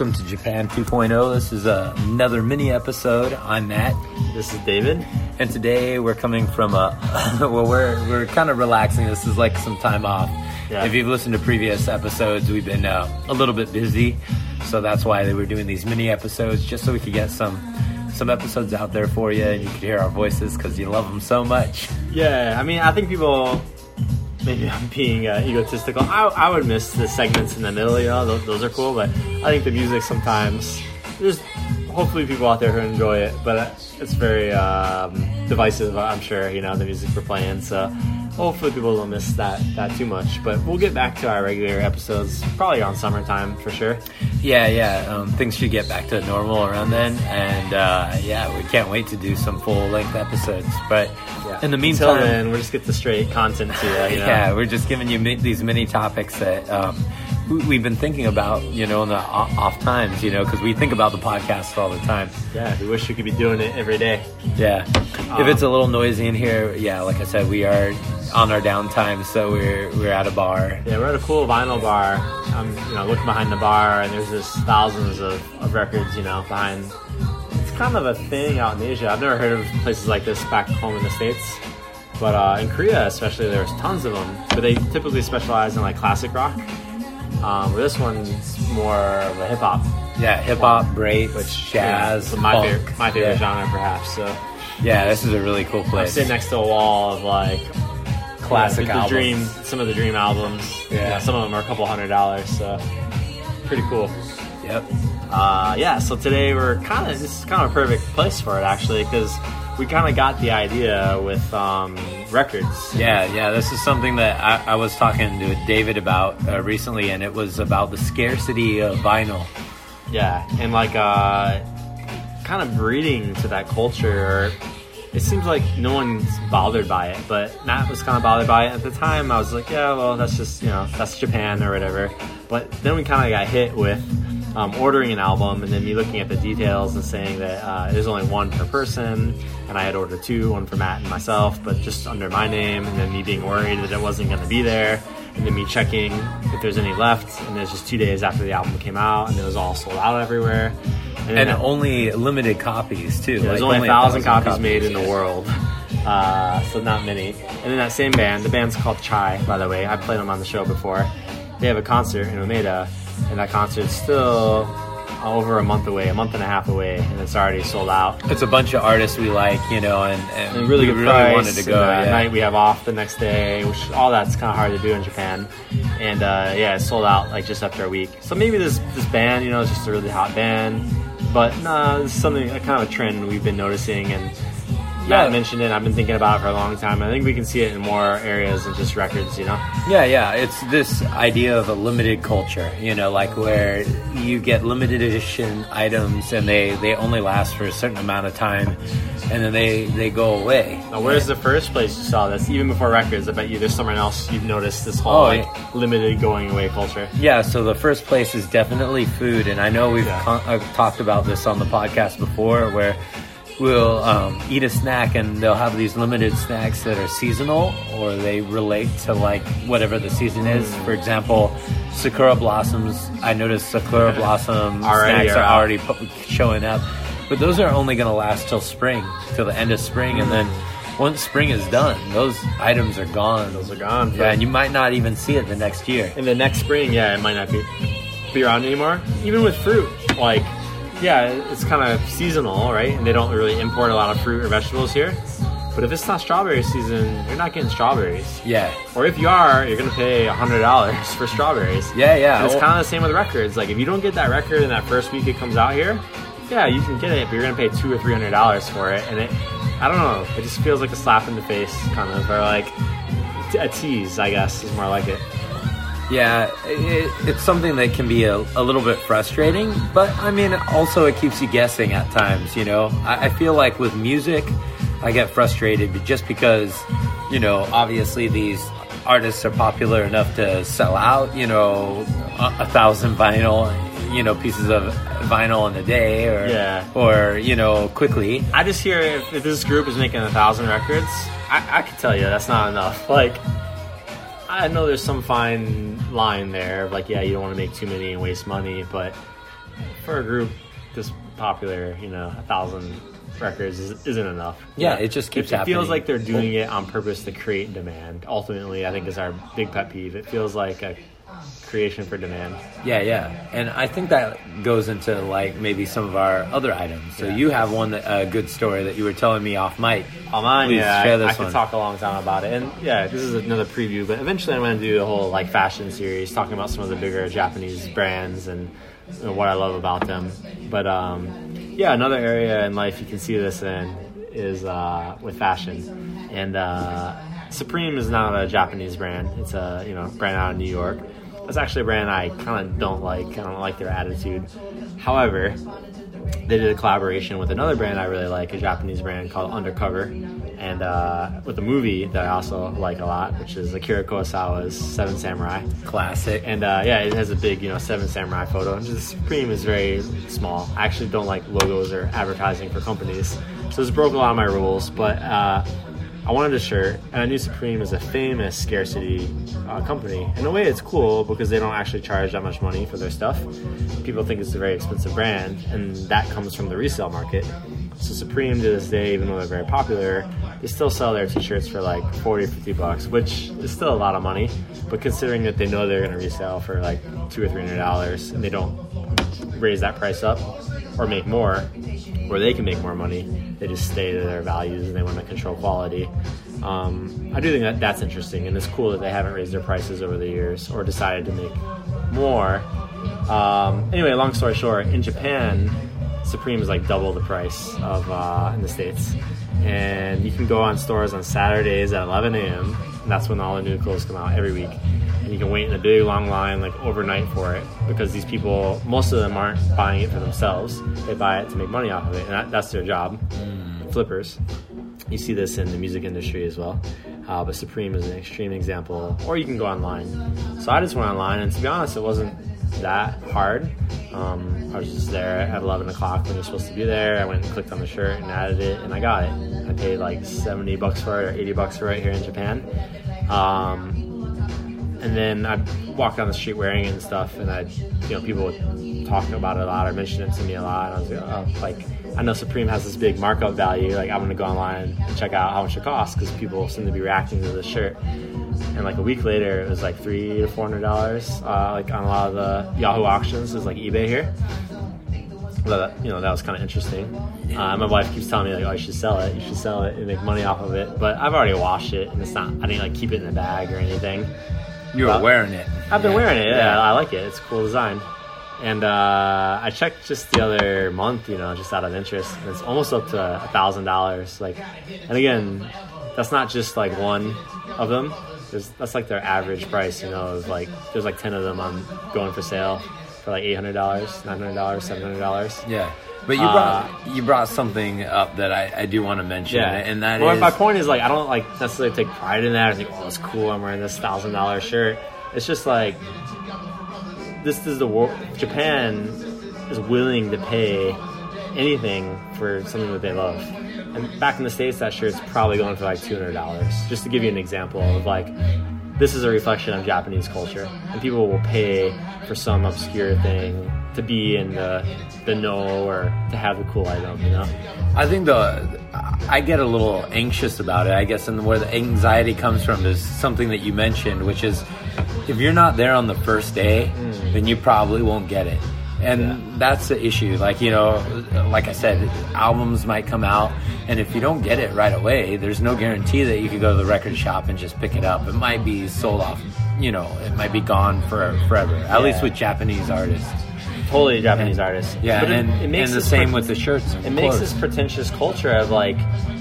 Welcome to Japan 2.0. This is another mini episode. I'm Matt, This is David. and today we're coming from a well, we're we're kind of relaxing. This is like some time off. Yeah. If you've listened to previous episodes, we've been uh, a little bit busy, so that's why they were doing these mini episodes, just so we could get some some episodes out there for you, and you could hear our voices because you love them so much. Yeah, I mean, I think people. Maybe I'm being uh, egotistical. I, I would miss the segments in the middle, you know, those, those are cool, but I think the music sometimes, there's hopefully people out there who enjoy it, but it's very um, divisive, I'm sure, you know, the music we're playing, so hopefully people don't miss that, that too much. But we'll get back to our regular episodes probably on summertime for sure. Yeah, yeah. Um, things should get back to normal around then, and uh, yeah, we can't wait to do some full length episodes. But in the Until meantime, then, we'll just get the straight content to you. you know? yeah, we're just giving you mi- these mini topics that um, we- we've been thinking about, you know, in the o- off times, you know, because we think about the podcast all the time. Yeah, we wish we could be doing it every day. Yeah. if it's a little noisy in here, yeah, like I said, we are on our downtime, so we're we're at a bar. Yeah, we're at a cool vinyl bar. I'm, you know, looking behind the bar, and there's just thousands of, of records, you know, behind. Kind of a thing out in Asia. I've never heard of places like this back home in the states, but uh, in Korea, especially, there's tons of them. But they typically specialize in like classic rock. Um, this one's more of a hip hop, Yeah, hip hop, break, which jazz, yeah, my favorite, my favorite yeah. genre, perhaps. So Yeah, this is a really cool I place. sit next to a wall of like Classic yeah, the, the albums. dream, some of the dream albums. Yeah. some of them are a couple hundred dollars, so pretty cool. Yep. Uh, yeah, so today we're kind of this is kind of a perfect place for it actually because we kind of got the idea with um, records. Yeah, yeah. This is something that I, I was talking to David about uh, recently, and it was about the scarcity of vinyl. Yeah, and like uh, kind of breeding to that culture. It seems like no one's bothered by it, but Matt was kind of bothered by it at the time. I was like, yeah, well, that's just you know that's Japan or whatever. But then we kind of got hit with um, ordering an album and then me looking at the details and saying that uh, there's only one per person, and I had ordered two, one for Matt and myself, but just under my name, and then me being worried that it wasn't going to be there, and then me checking if there's any left, and it was just two days after the album came out, and it was all sold out everywhere. And then- only limited copies too. there's like only a thousand copies, copies made in the world, uh, so not many. And then that same band, the band's called Chai, by the way. I played them on the show before. They have a concert in Umeda, and that concert's still over a month away, a month and a half away, and it's already sold out. It's a bunch of artists we like, you know, and, and, And really we good really wanted to go. and, uh, yeah. night we have off the next day, which all that's kind of hard to do in Japan. And uh, yeah, it sold out like just after a week. So maybe this this band, you know, is just a really hot band. But nah, it's something a kind of a trend we've been noticing, and Yeah. Matt mentioned it. I've been thinking about it for a long time. I think we can see it in more areas than just records, you know. Yeah, yeah. It's this idea of a limited culture, you know, like where you get limited edition items and they, they only last for a certain amount of time and then they, they go away. Now, where's the first place you saw this? Even before records, I bet you there's somewhere else you've noticed this whole Oh, like limited going away culture. Yeah, so the first place is definitely food, and I know we've Yeah. con- uh, talked about this on the podcast before, where we'll um, eat a snack and they'll have these limited snacks that are seasonal or they relate to like whatever the season is. For example, sakura blossoms. I noticed sakura blossom Already snacks are are out. already pu- showing up, but those are only going to last till spring, till the end of spring, and then. Once spring is done, those items are gone. Those are gone. Yeah, and you might not even see it the next year. in the next spring, yeah, it might not be be around anymore. Even with fruit, like yeah, it's kind of seasonal, right? And they don't really import a lot of fruit or vegetables here. But if it's not strawberry season, you're not getting strawberries. Yeah, Or if you are, you're gonna pay hundred dollars for strawberries. yeah, yeah. And it's oh. Well- kind of the same with records. Like if you don't get that record in that first week it comes out here, yeah, you can get it, but you're gonna pay two or three hundred dollars for it, and it, I don't know, it just feels like a slap in the face, kind of, or like a tease, I guess, is more like it. Yeah, it, it's something that can be a, a little bit frustrating, but I mean, also it keeps you guessing at times, you know? I, I feel like with music, I get frustrated just because, you know, obviously these artists are popular enough to sell out, you know, a, a thousand vinyl, you know, pieces of vinyl in a day or, Yeah. or, you know, quickly. I just hear if, if this group is making a thousand records, I, I could tell you that's not enough. Like, I know there's some fine line there of like, yeah, you don't want to make too many and waste money, but for a group this popular, you know, a thousand records is, isn't enough. Yeah, it just keeps It, it feels like they're doing it on purpose to create demand. Ultimately, I think is our big pet peeve. It feels like a creation for demand. Yeah, yeah, and I think that goes into like maybe some of our other items. So Yeah. you have one that, a good story that you were telling me off mic. On mine, yeah, share I, this I could one. talk a long time about it. And yeah, this is another preview, but eventually I'm going to do a whole like fashion series talking about some of the bigger Japanese brands and you know, what I love about them. But um, yeah, another area in life you can see this in is uh, with fashion. And uh, Supreme is not a Japanese brand; it's a you know brand out of New York. That's actually a brand I kind of don't like. I don't like their attitude. However, they did a collaboration with another brand I really like, a Japanese brand called Undercover, and uh, with a movie that I also like a lot, which is Akira Kurosawa's Seven Samurai. Classic. And uh, yeah, it has a big, you know, Seven Samurai photo. And the Supreme is very small. I actually don't like logos or advertising for companies, so this broke a lot of my rules. But uh, I wanted a shirt, and I knew Supreme is a famous scarcity uh, company. In a way, it's cool because they don't actually charge that much money for their stuff. People think it's a very expensive brand, and that comes from the resale market. So Supreme to this day, even though they're very popular, they still sell their t-shirts for like 40 or 50 bucks, which is still a lot of money. But considering that they know they're going to resell for like two or three hundred dollars, and they don't raise that price up or make more, where they can make more money, they just stay to their values and they want to control quality. Um, I do think that that's interesting, and it's cool that they haven't raised their prices over the years or decided to make more. Um, anyway, long story short, in Japan, Supreme is like double the price of uh, in the states, and you can go on stores on Saturdays at 11 a.m. And that's when all the new clothes come out every week, and you can wait in a big long line like overnight for it because these people, most of them aren't buying it for themselves; they buy it to make money off of it, and that, that's their job. Flippers. You see this in the music industry as well. Uh, but Supreme is an extreme example. Or you can go online. So I just went online, and to be honest, it wasn't that hard. Um, I was just there at 11 o'clock when you're supposed to be there. I went and clicked on the shirt and added it, and I got it. I paid like 70 bucks for it or 80 bucks for it here in Japan. Um, and then I'd walk down the street wearing it and stuff, and I'd, you know, people would talk about it a lot or mention it to me a lot. And I was like, oh, like, I know Supreme has this big markup value. Like, I'm gonna go online and check out how much it costs because people seem to be reacting to this shirt. And like a week later, it was like three to four hundred dollars. Uh, like on a lot of the Yahoo auctions, is like eBay here. But, you know that was kind of interesting. Uh, my wife keeps telling me like, "Oh, you should sell it. You should sell it and make money off of it." But I've already washed it, and it's not. I didn't like keep it in a bag or anything. You were Well, wearing it. I've been Yeah. wearing it. Yeah, I like it. It's a cool design. And uh, I checked just the other month, you know, just out of interest. and It's almost up to a thousand dollars. Like, and again, that's not just like one of them. There's, that's like their average price, you know. Of like, there's like ten of them on going for sale for like eight hundred dollars, nine hundred dollars, seven hundred dollars. Yeah. But you Uh, brought you brought something up that I, I do want to mention, Yeah, and that is well, my point is like I don't like necessarily take pride in that. I think, oh, it's cool. I'm wearing this thousand dollar shirt. It's just like this is the world. Japan is willing to pay anything for something that they love. And back in the states, that shirt's probably going for like two hundred dollars. Just to give you an example of like, this is a reflection of Japanese culture, and people will pay for some obscure thing to be in the the know or to have the cool item. You know. I think the I get a little anxious about it. I guess, and where the anxiety comes from is something that you mentioned, which is if you're not there on the first day, hmm. then you probably won't get it. And Yeah. that's the issue. Like you know, like I said, albums might come out, and if you don't get it right away, there's no guarantee that you could go to the record shop and just pick it up. It might be sold off. You know, it might be gone for forever. At least with Japanese artists. totally Japanese artists. Yeah, but it, and, it makes and the same with the shirts. It makes this pretentious culture of like,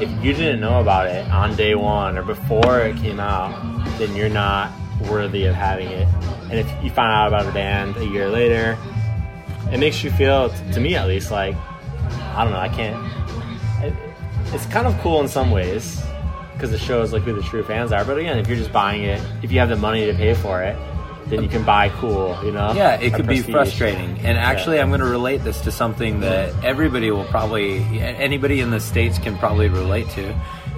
if you didn't know about it on day one or before it came out, then you're not worthy of having it. And if you find out about a band a year later, it makes you feel, to me at least, like I don't know, I can't. It, it's kind of cool in some ways because it shows like who the true fans are. But again, if you're just buying it, if you have the money to pay for it, then you can buy cool. You know? Yeah, it could be frustrating. And actually, Yeah. I'm going to relate this to something that everybody will probably, anybody in the States can probably relate to.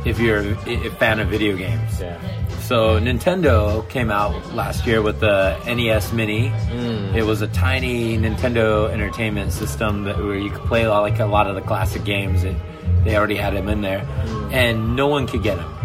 If you're a, fan of video games. Yeah. So Nintendo came out last year with the NES Mini. Mm. It was a tiny Nintendo Entertainment System that where you could play like a lot of the classic games. It, they already had them in there, mm. and no one could get them.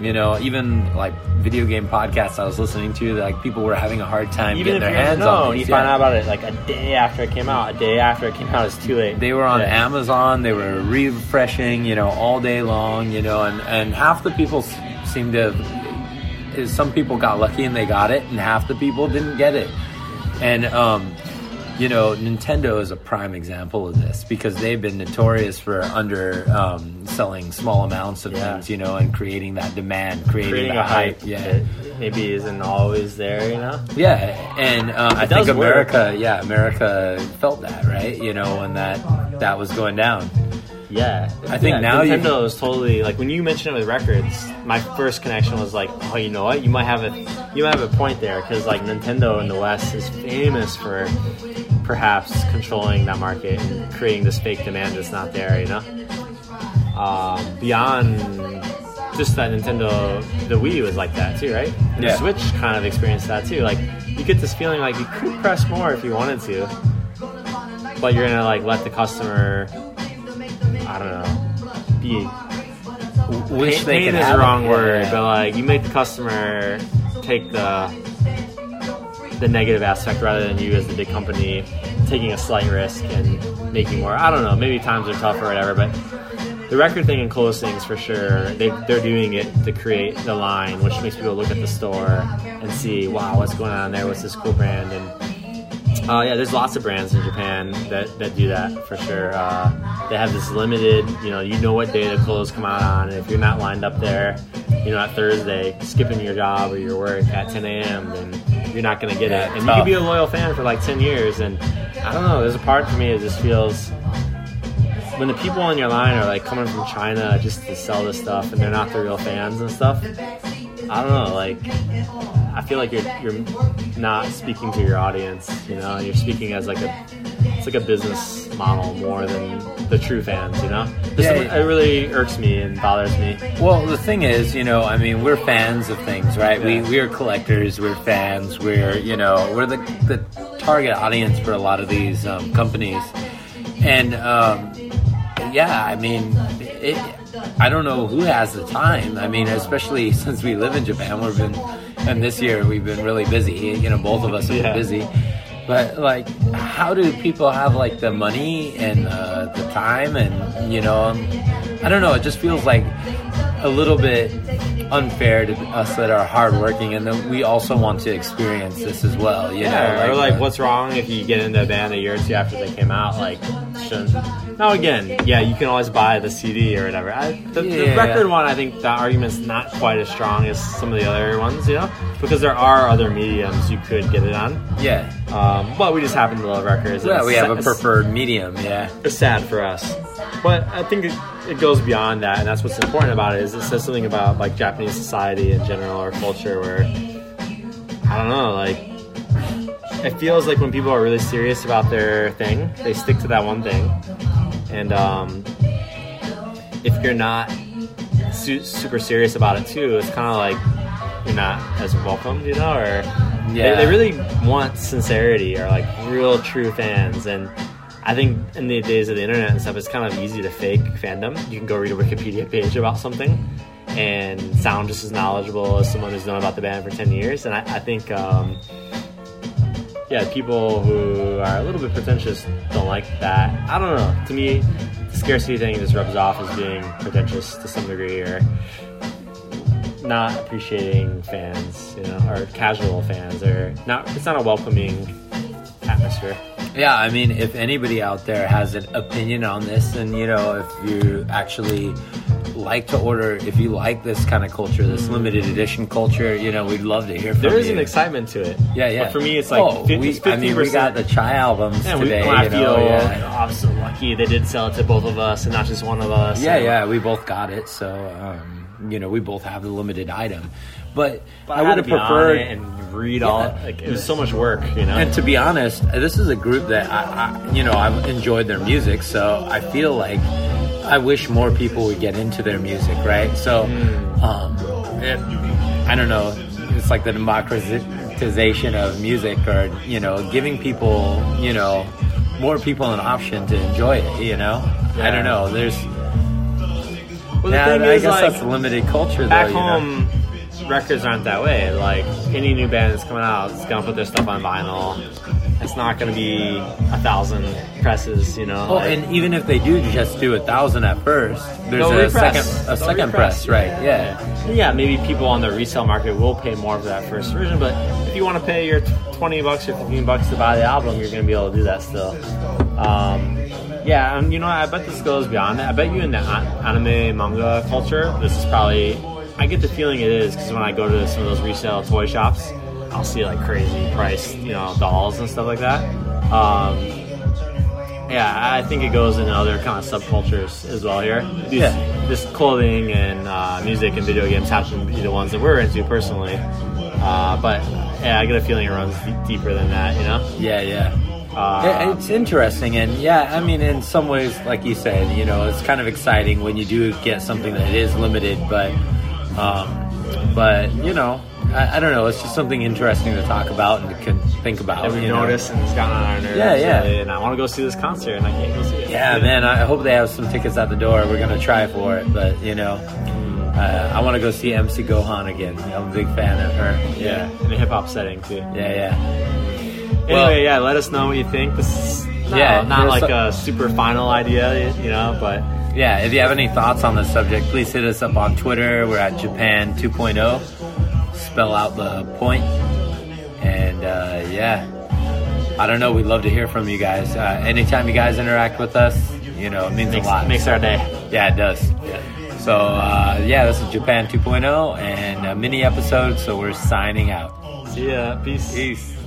You know, even like video game podcasts I was listening to, like people were having a hard time Even getting their hands no, on you these. find yeah. out about it like a day after it came out. A day after it came out, it's too late. They were on Yeah. Amazon. They were refreshing, you know, all day long, you know, and, and half the people s- seem to. Is some people got lucky and they got it, and half the people didn't get it. And um, you know, Nintendo is a prime example of this because they've been notorious for under um, selling small amounts of Yeah. things, you know, and creating that demand, creating, creating that a hype. Yeah, that maybe isn't always there. You know. yeah, and uh, I think work. America, yeah, America felt that, right? You know, when that that was going down. Yeah, I think Yeah, now you- Nintendo is totally like when you mentioned it with records. My first connection was like, oh, you know what? You might have a you might have a point there because like Nintendo in the West is famous for perhaps controlling that market and creating this fake demand that's not there. You know, um, beyond just that Nintendo, the Wii was like that too, right? And Yeah. the Switch kind of experienced that too. Like you get this feeling like you could press more if you wanted to, but you're gonna like let the customer. I don't know. Be Wish pain, they pain is the wrong it. word, Yeah. but like you make the customer take the the negative aspect rather than you as the big company taking a slight risk and making more. I don't know. Maybe times are tough or whatever, but the record thing and close things for sure. They they're doing it to create the line, which makes people look at the store and see, wow, what's going on there? What's this cool brand? And uh, yeah, there's lots of brands in Japan that, that do that for sure. Uh, they have this limited, you know, you know what day the clothes come out on, and if you're not lined up there, you know, at Thursday, skipping your job or your work at 10 a.m., then you're not going to get it. And you can be a loyal fan for like 10 years, and I don't know, there's a part for me that just feels when the people on your line are like coming from China just to sell this stuff, and they're not the real fans and stuff. I don't know, like I feel like you're you're not speaking to your audience, you know. You're speaking as like a it's like a business model more than the true fans, you know. This Yeah, is- yeah. it really irks me and bothers me. Well, the thing is, you know, I mean, we're fans of things, right? Yeah. We we're collectors, we're fans, we're you know, we're the the target audience for a lot of these um, companies, and um, yeah, I mean, it, I don't know who has the time. I mean, especially since we live in Japan, we've been, and this year we've been really busy. You know, both of us have Yeah. been busy. But like, how do people have like the money and uh, the time and you know, um, I don't know. It just feels like a little bit unfair to us that are hardworking, and then we also want to experience this as well. You Yeah, know, or like uh, what's wrong if you get into a band a year or two after they came out? Like, shouldn't. Now again, yeah, you can always buy the CD or whatever. I, the, the record one, I think the argument's not quite as strong as some of the other ones, you know, because there are other mediums you could get it on. yeah, Um, but we just happen to love records. yeah, we have a preferred medium. Yeah, It's sad for us, but I think it, it goes beyond that, and that's what's important about it. Is it says something about like Japanese society in general or culture, where I don't know, like it feels like when people are really serious about their thing, they stick to that one thing, and um, if you're not su- super serious about it too, it's kind of like you're not as welcomed, you know, or Yeah. they, they really want sincerity or like real true fans and I think in the days of the internet and stuff, it's kind of easy to fake fandom. You can go read a Wikipedia page about something and sound just as knowledgeable as someone who's known about the band for 10 years. And I, I think, um, yeah, people who are a little bit pretentious don't like that. I don't know. To me, the scarcity thing just rubs off as being pretentious to some degree or not appreciating fans, you know, or casual fans, or not. It's not a welcoming atmosphere. Yeah, I mean, if anybody out there has an opinion on this, and you know, if you actually like to order, if you like this kind of culture, this limited edition culture, you know, we'd love to hear from There you. is an excitement to it. yeah, yeah. But for me, it's like oh, fif- we, it's I mean, we got the chai albums Yeah, we, today. I you feel yeah. oh, I'm so lucky they did sell it to both of us and not just one of us. yeah, And- yeah, we both got it, so um, you know, we both have the limited item. But, But I I, would have preferred it and read all. Like it was so much work, you know. And to be honest, this is a group that I, I you know, I've enjoyed their music, so I feel like I wish more people would get into their music, right? So, um, it, I don't know. It's like the democratization of music, or you know, giving people, you know, more people an option to enjoy it. You know, I don't know. There's, Well, the yeah, thing I is, guess like, that's limited culture. Though, back you know? home, records aren't that way. Like any new band that's coming out, it's gonna put their stuff on vinyl. It's not gonna be a thousand presses, you know. Oh, like- and even if they do just do a thousand at first, there's a repress. second a They'll second repress. press, right? Yeah. yeah, maybe people on the resale market will pay more for that first version, but if you want to pay your 20 bucks or 15 bucks to buy the album, you're going to be able to do that still. Um, yeah, and you know, I bet this goes beyond that. I bet you in the anime manga culture, this is probably. I get the feeling it is because when I go to some of those resale toy shops, I'll see like crazy priced, you know, dolls and stuff like that. Um, yeah, I think it goes in other kind of subcultures as well here. These, Yeah. This clothing and uh, music and video games happen to be the ones that we're into personally. Uh, but yeah, I get a feeling it runs d- deeper than that, you know? Yeah, yeah. Uh, it's interesting, and yeah, I mean, in some ways, like you said, you know, it's kind of exciting when you do get something that is limited, but, um, but you know, I, I don't know, it's just something interesting to talk about and to think about. that we you know? notice and it's gotten on our nerves. Yeah, yeah. And I want to go see this concert and I can't go see it. Yeah, man, I hope they have some tickets at the door. We're gonna try for it, but you know, uh, I want to go see MC Gohan again. I'm a big fan of her. Yeah, in a hip hop setting too. yeah, yeah. Anyway, Well- yeah, let us know what you think. This is no, Yeah, not like so- a super final idea, you know, but Yeah, if you have any thoughts on this subject, please hit us up on Twitter. We're at Japan 2.0. Spell out the point. And uh, yeah, I don't know. We'd love to hear from you guys. Uh, anytime you guys interact with us, you know, it means makes, a lot. makes our day. yeah, it does. Yeah. So uh, yeah, this is Japan 2.0 and a mini episode. So we're signing out. See ya. Peace. Peace.